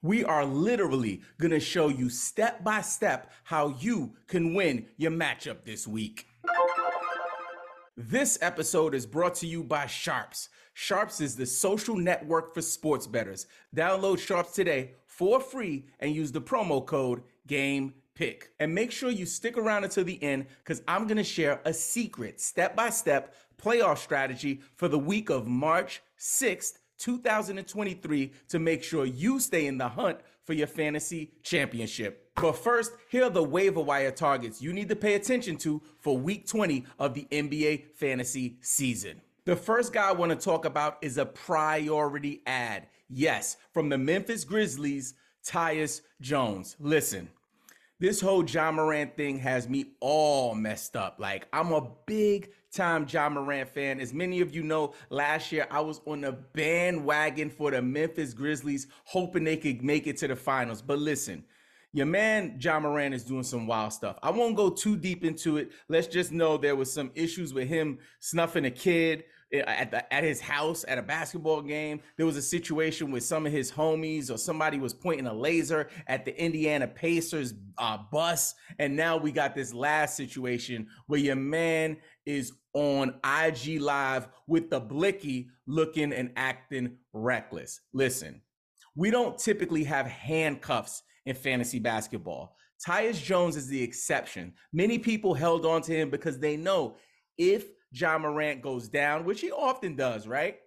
We are literally going to show you step by step how you can win your matchup this week. This episode is brought to you by Sharpz. Sharpz is the social network for sports bettors. Download Sharpz today for free and use the promo code GAME pick. And make sure you stick around until the end because I'm going to share a secret step by step playoff strategy for the week of March 6th 2023 to make sure you stay in the hunt for your fantasy championship. But first, here are the waiver wire targets you need to pay attention to for week 20 of the NBA fantasy season. The first guy I want to talk about is a priority ad. Yes, from the Memphis Grizzlies, Tyus Jones. Listen, this whole Ja Morant thing has me all messed up. Like, I'm a big time Ja Morant fan. As many of you know, last year I was on the bandwagon for the Memphis Grizzlies, hoping they could make it to the finals. But listen, your man Ja Morant is doing some wild stuff. I won't go too deep into it. Let's just know there was some issues with him snuffing a kid at the, at his house at a basketball game. There was a situation with some of his homies, or somebody was pointing a laser at the Indiana Pacers uh, bus, and now we got this last situation where your man is on IG Live with the blicky looking and acting reckless. Listen, we don't typically have handcuffs in fantasy basketball. Tyus Jones is the exception. Many people held on to him because they know if Ja Morant goes down, which he often does, right?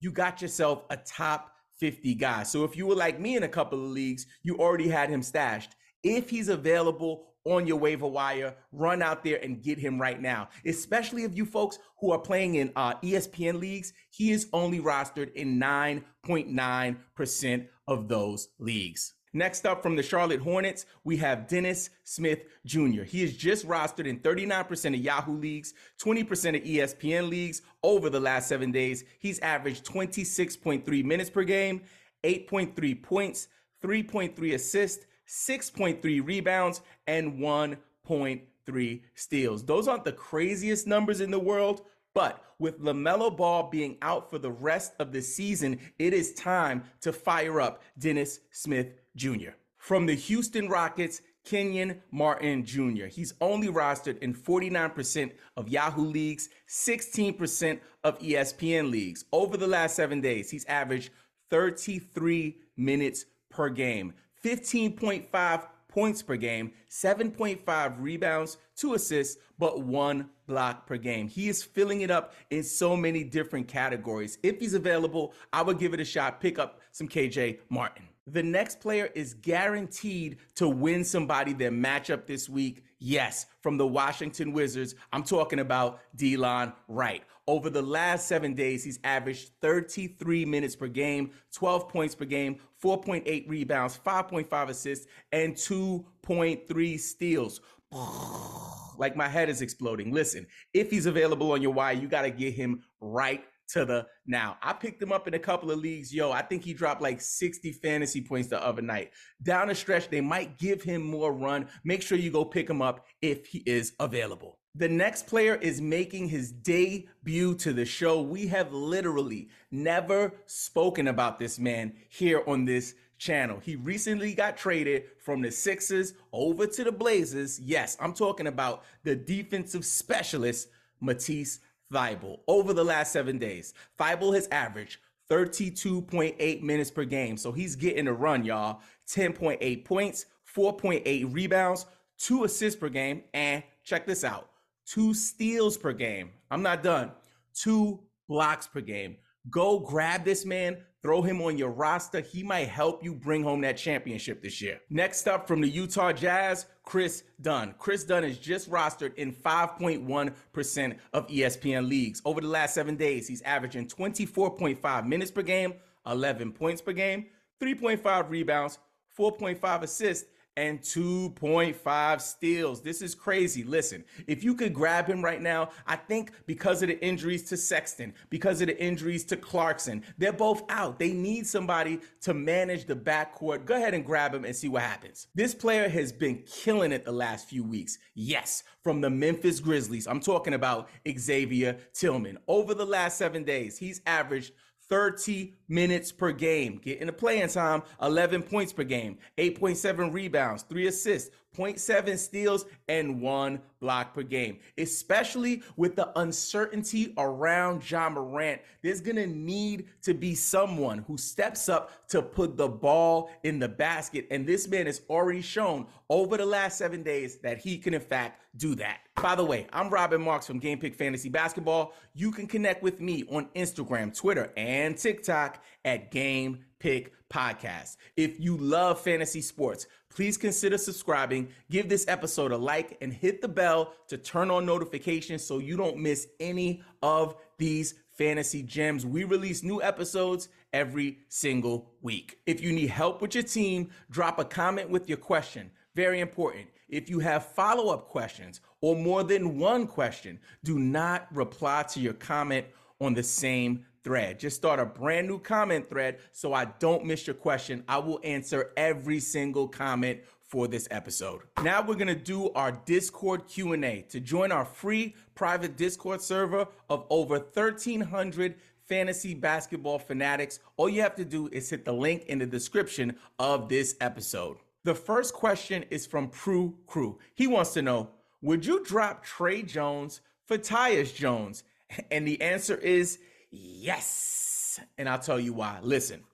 You got yourself a top 50 guy. So if you were like me in a couple of leagues, you already had him stashed. If he's available on your waiver wire, run out there and get him right now. Especially if you folks who are playing in uh, ESPN leagues, he is only rostered in 9.9% of those leagues. Next up from the Charlotte Hornets, we have Dennis Smith Jr. He is just rostered in 39% of Yahoo leagues, 20% of ESPN leagues over the last seven days. He's averaged 26.3 minutes per game, 8.3 points, 3.3 assists, 6.3 rebounds, and 1.3 steals. Those aren't the craziest numbers in the world, but with LaMelo Ball being out for the rest of the season, it is time to fire up Dennis Smith Jr. From the Houston Rockets, Kenyon Martin Jr. He's only rostered in 49% of Yahoo leagues, 16% of ESPN leagues. Over the last seven days, he's averaged 33 minutes per game, 15.5 points per game, 7.5 rebounds, two assists, but one block per game. He is filling it up in so many different categories. If he's available, I would give it a shot. Pick up some KJ Martin. The next player is guaranteed to win somebody their matchup this week. Yes, from the Washington Wizards, I'm talking about Delon Wright. Over the last seven days, he's averaged 33 minutes per game, 12 points per game, 4.8 rebounds, 5.5 assists, and 2.3 steals. like my head is exploding. Listen, if he's available on your wire, you got to get him right to the now. I picked him up in a couple of leagues. Yo, I think he dropped like 60 fantasy points the other night. Down the stretch, they might give him more run. Make sure you go pick him up if he is available. The next player is making his debut to the show. We have literally never spoken about this man here on this channel. He recently got traded from the Sixers over to the Blazers. Yes, I'm talking about the defensive specialist, Matisse Thybulle over the last seven days. Thybulle has averaged 32.8 minutes per game. So he's getting a run, y'all. 10.8 points, 4.8 rebounds, two assists per game, and check this out two steals per game. I'm not done. Two blocks per game. Go grab this man, Throw him on your roster. He might help you bring home that championship this year. Next up from the Utah Jazz, Kris Dunn. Kris Dunn is just rostered in 5.1% of ESPN leagues. Over the last seven days, he's averaging 24.5 minutes per game, 11 points per game, 3.5 rebounds, 4.5 assists, and 2.5 steals. This is crazy. Listen, if you could grab him right now, I think because of the injuries to Sexton, because of the injuries to Clarkson, they're both out. They need somebody to manage the backcourt. Go ahead and grab him and see what happens. This player has been killing it the last few weeks. Yes, from the Memphis Grizzlies. I'm talking about Xavier Tillman. Over the last seven days, he's averaged 30 minutes per game. Get into playing time, 11 points per game, 8.7 rebounds, 3 assists, 0.7 steals, and one block per game. Especially with the uncertainty around Ja Morant, there's gonna need to be someone who steps up to put the ball in the basket. And this man has already shown over the last seven days that he can, in fact, do that. By the way, I'm Robin Marks from Game Pick Fantasy Basketball. You can connect with me on Instagram, Twitter, and TikTok at Game Pick Podcast. If you love fantasy sports, please consider subscribing, give this episode a like, and hit the bell to turn on notifications so you don't miss any of these fantasy gems. We release new episodes every single week. If you need help with your team, drop a comment with your question. Very important. If you have follow up questions or more than one question, do not reply to your comment on the same thread. Just start a brand new comment thread so I don't miss your question. I will answer every single comment for this episode. Now we're going to do our Discord Q&A. To join our free private Discord server of over 1300 fantasy basketball fanatics, all you have to do is hit the link in the description of this episode. The first question is from Prue Crew. He wants to know, would you drop Tre Jones for Tyus Jones? And the answer is Yes. And I'll tell you why. Listen,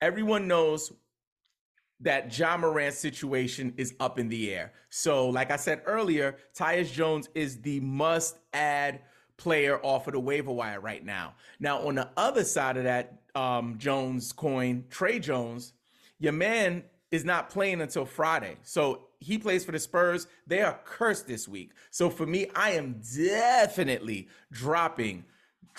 everyone knows that Ja Morant's situation is up in the air. So, like I said earlier, Tyus Jones is the must add player off of the waiver wire right now. Now, on the other side of that um, Jones coin, Tre Jones, your man is not playing until Friday. So he plays for the Spurs. They are cursed this week. So for me, I am definitely dropping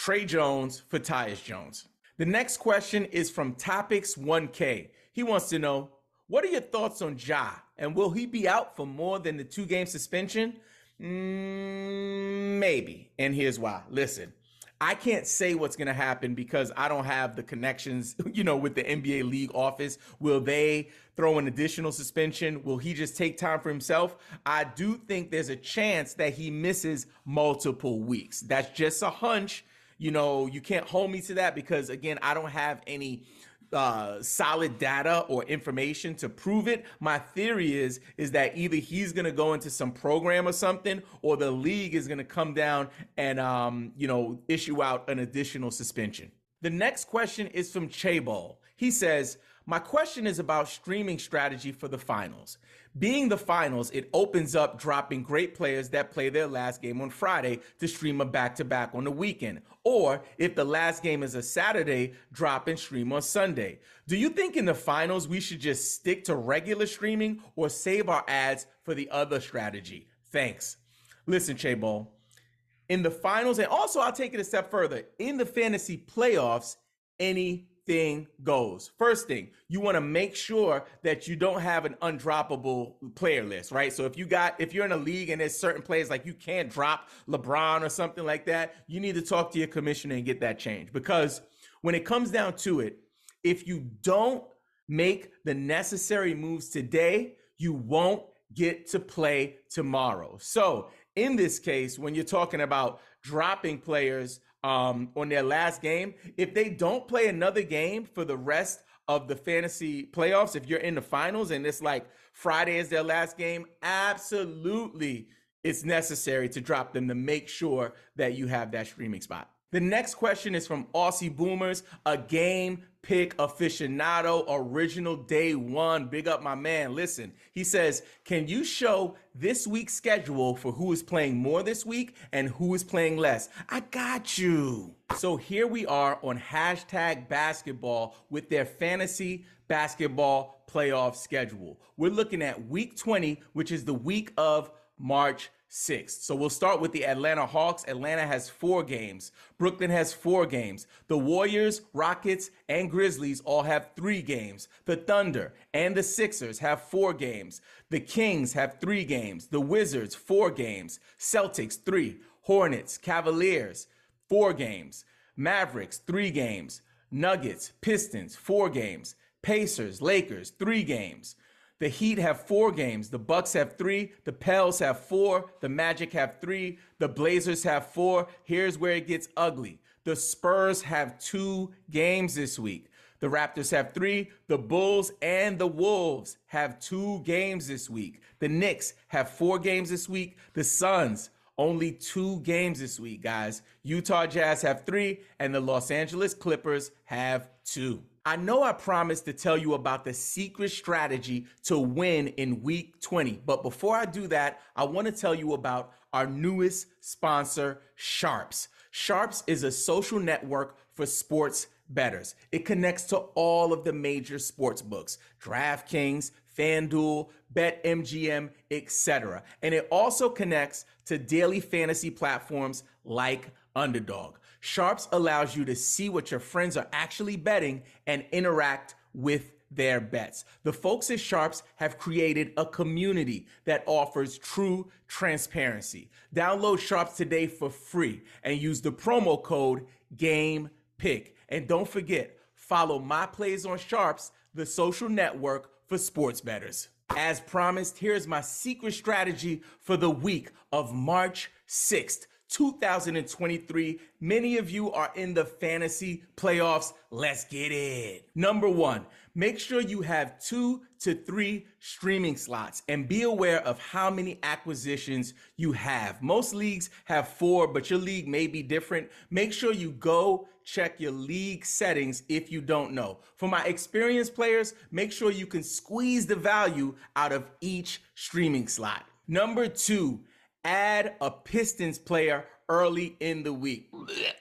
Tre Jones for Tyus Jones. The next question is from Topics 1K. He wants to know, what are your thoughts on Ja? And will he be out for more than the two game suspension? Mm, maybe. And here's why. Listen, I can't say what's going to happen because I don't have the connections, you know, with the NBA league office. Will they throw an additional suspension? Will he just take time for himself? I do think there's a chance that he misses multiple weeks. That's just a hunch you know, you can't hold me to that because again, I don't have any uh, solid data or information to prove it. My theory is is that either he's going to go into some program or something, or the league is going to come down and um, you know issue out an additional suspension. The next question is from Chabol. He says, "My question is about streaming strategy for the finals. Being the finals, it opens up dropping great players that play their last game on Friday to stream a back to back on the weekend. Or if the last game is a Saturday, drop and stream on Sunday. Do you think in the finals we should just stick to regular streaming or save our ads for the other strategy? Thanks. Listen, Chabo, in the finals, and also I'll take it a step further in the fantasy playoffs, any thing goes. First thing, you want to make sure that you don't have an undroppable player list, right? So if you got if you're in a league and there's certain players like you can't drop LeBron or something like that, you need to talk to your commissioner and get that changed because when it comes down to it, if you don't make the necessary moves today, you won't get to play tomorrow. So, in this case, when you're talking about dropping players um, on their last game, if they don't play another game for the rest of the fantasy playoffs, if you're in the finals and it's like Friday is their last game, absolutely it's necessary to drop them to make sure that you have that streaming spot. The next question is from Aussie Boomers, a game pick aficionado, original day one. Big up my man. Listen, he says, Can you show this week's schedule for who is playing more this week and who is playing less? I got you. So here we are on hashtag basketball with their fantasy basketball playoff schedule. We're looking at week 20, which is the week of March 6th. So we'll start with the Atlanta Hawks. Atlanta has four games. Brooklyn has four games. The Warriors, Rockets, and Grizzlies all have three games. The Thunder and the Sixers have four games. The Kings have three games. The Wizards, four games. Celtics, three. Hornets, Cavaliers, four games. Mavericks, three games. Nuggets, Pistons, four games. Pacers, Lakers, three games. The Heat have four games. The Bucks have three. The Pels have four. The Magic have three. The Blazers have four. Here's where it gets ugly. The Spurs have two games this week. The Raptors have three. The Bulls and the Wolves have two games this week. The Knicks have four games this week. The Suns, only two games this week, guys. Utah Jazz have three, and the Los Angeles Clippers have two. I know I promised to tell you about the secret strategy to win in week 20, but before I do that, I want to tell you about our newest sponsor, Sharpz. Sharpz is a social network for sports bettors. It connects to all of the major sports books, DraftKings, FanDuel, BetMGM, etc. And it also connects to daily fantasy platforms like Underdog. Sharpz allows you to see what your friends are actually betting and interact with their bets. The folks at Sharpz have created a community that offers true transparency. Download Sharpz today for free and use the promo code GAMEPICK. And don't forget, follow my plays on Sharpz, the social network for sports bettors. As promised, here's my secret strategy for the week of March 6th. 2023. Many of you are in the fantasy playoffs. Let's get it. Number one, make sure you have two to three streaming slots and be aware of how many acquisitions you have. Most leagues have four, but your league may be different. Make sure you go check your league settings if you don't know. For my experienced players, make sure you can squeeze the value out of each streaming slot. Number two, add a Pistons player early in the week.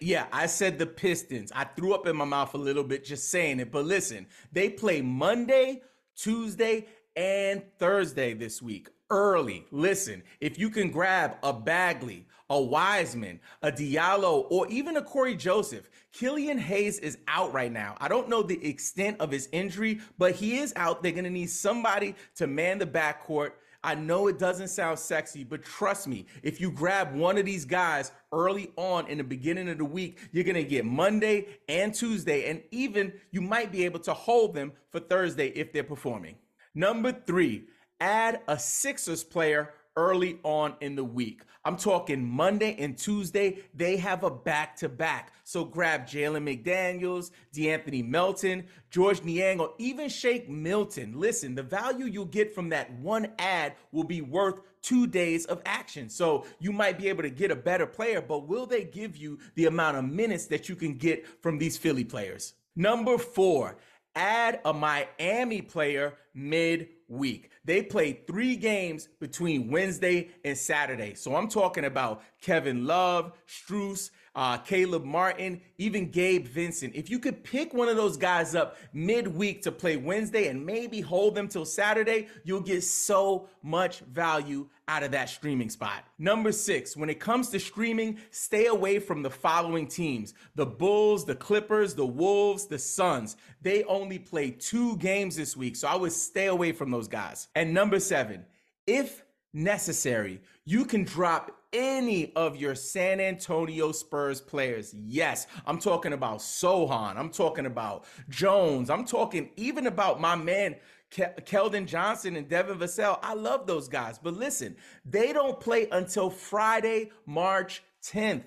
Yeah, I said the Pistons. I threw up in my mouth a little bit just saying it, but listen, they play Monday, Tuesday, and Thursday this week. Early. Listen, if you can grab a Bagley, a Wiseman, a Diallo, or even a Cory Joseph, Killian Hayes is out right now. I don't know the extent of his injury, but he is out. They're going to need somebody to man the backcourt I know it doesn't sound sexy, but trust me, if you grab one of these guys early on in the beginning of the week, you're going to get Monday and Tuesday, and even you might be able to hold them for Thursday if they're performing. Number three, add a Sixers player early on in the week. I'm talking Monday and Tuesday, they have a back to back. So grab Jalen McDaniels, De'Anthony Melton, Georges Niang, or even Shake Milton. Listen, the value you'll get from that one ad will be worth two days of action. So you might be able to get a better player, but will they give you the amount of minutes that you can get from these Philly players? Number four, add a Miami player mid week. They played three games between Wednesday and Saturday. So I'm talking about Kevin Love, Strus, uh, Caleb Martin, even Gabe Vincent. If you could pick one of those guys up midweek to play Wednesday and maybe hold them till Saturday, you'll get so much value out of that streaming spot. Number six, when it comes to streaming, stay away from the following teams the Bulls, the Clippers, the Wolves, the Suns. They only play two games this week, so I would stay away from those guys. And number seven, if necessary, you can drop any of your San Antonio Spurs players. Yes, I'm talking about Sochan. I'm talking about Jones. I'm talking even about my man Keldon Johnson and Devin Vassell. I love those guys. But listen, they don't play until Friday, March 10th.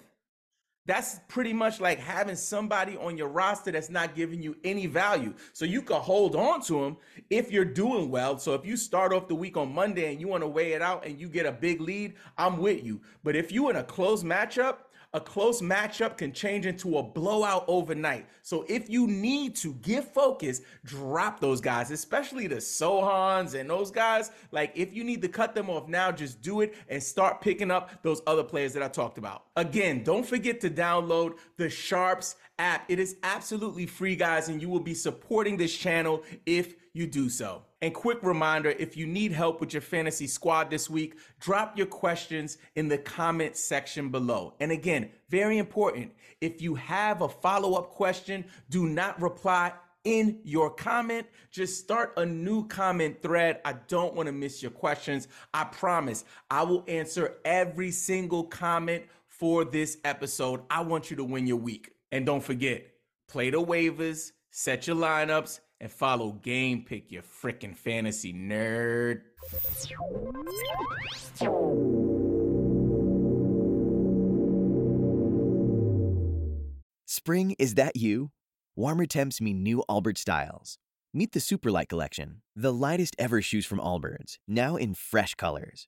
That's pretty much like having somebody on your roster that's not giving you any value. So you can hold on to them if you're doing well. So if you start off the week on Monday and you want to weigh it out and you get a big lead, I'm with you. But if you in a close matchup, a close matchup can change into a blowout overnight. So if you need to get focused, drop those guys, especially the Sochans and those guys. Like if you need to cut them off now, just do it and start picking up those other players that I talked about. Again, don't forget to download the Sharpz app. It is absolutely free, guys, and you will be supporting this channel if you do so. And quick reminder if you need help with your fantasy squad this week, drop your questions in the comment section below. And again, very important, if you have a follow up question, do not reply in your comment. Just start a new comment thread. I don't want to miss your questions. I promise I will answer every single comment for this episode. I want you to win your week. And don't forget, play the waivers, set your lineups, and follow Game Pick, your freaking fantasy nerd. Spring, is that you? Warmer temps mean new Allbirds styles. Meet the Superlight Collection, the lightest ever shoes from Allbirds, now in fresh colors.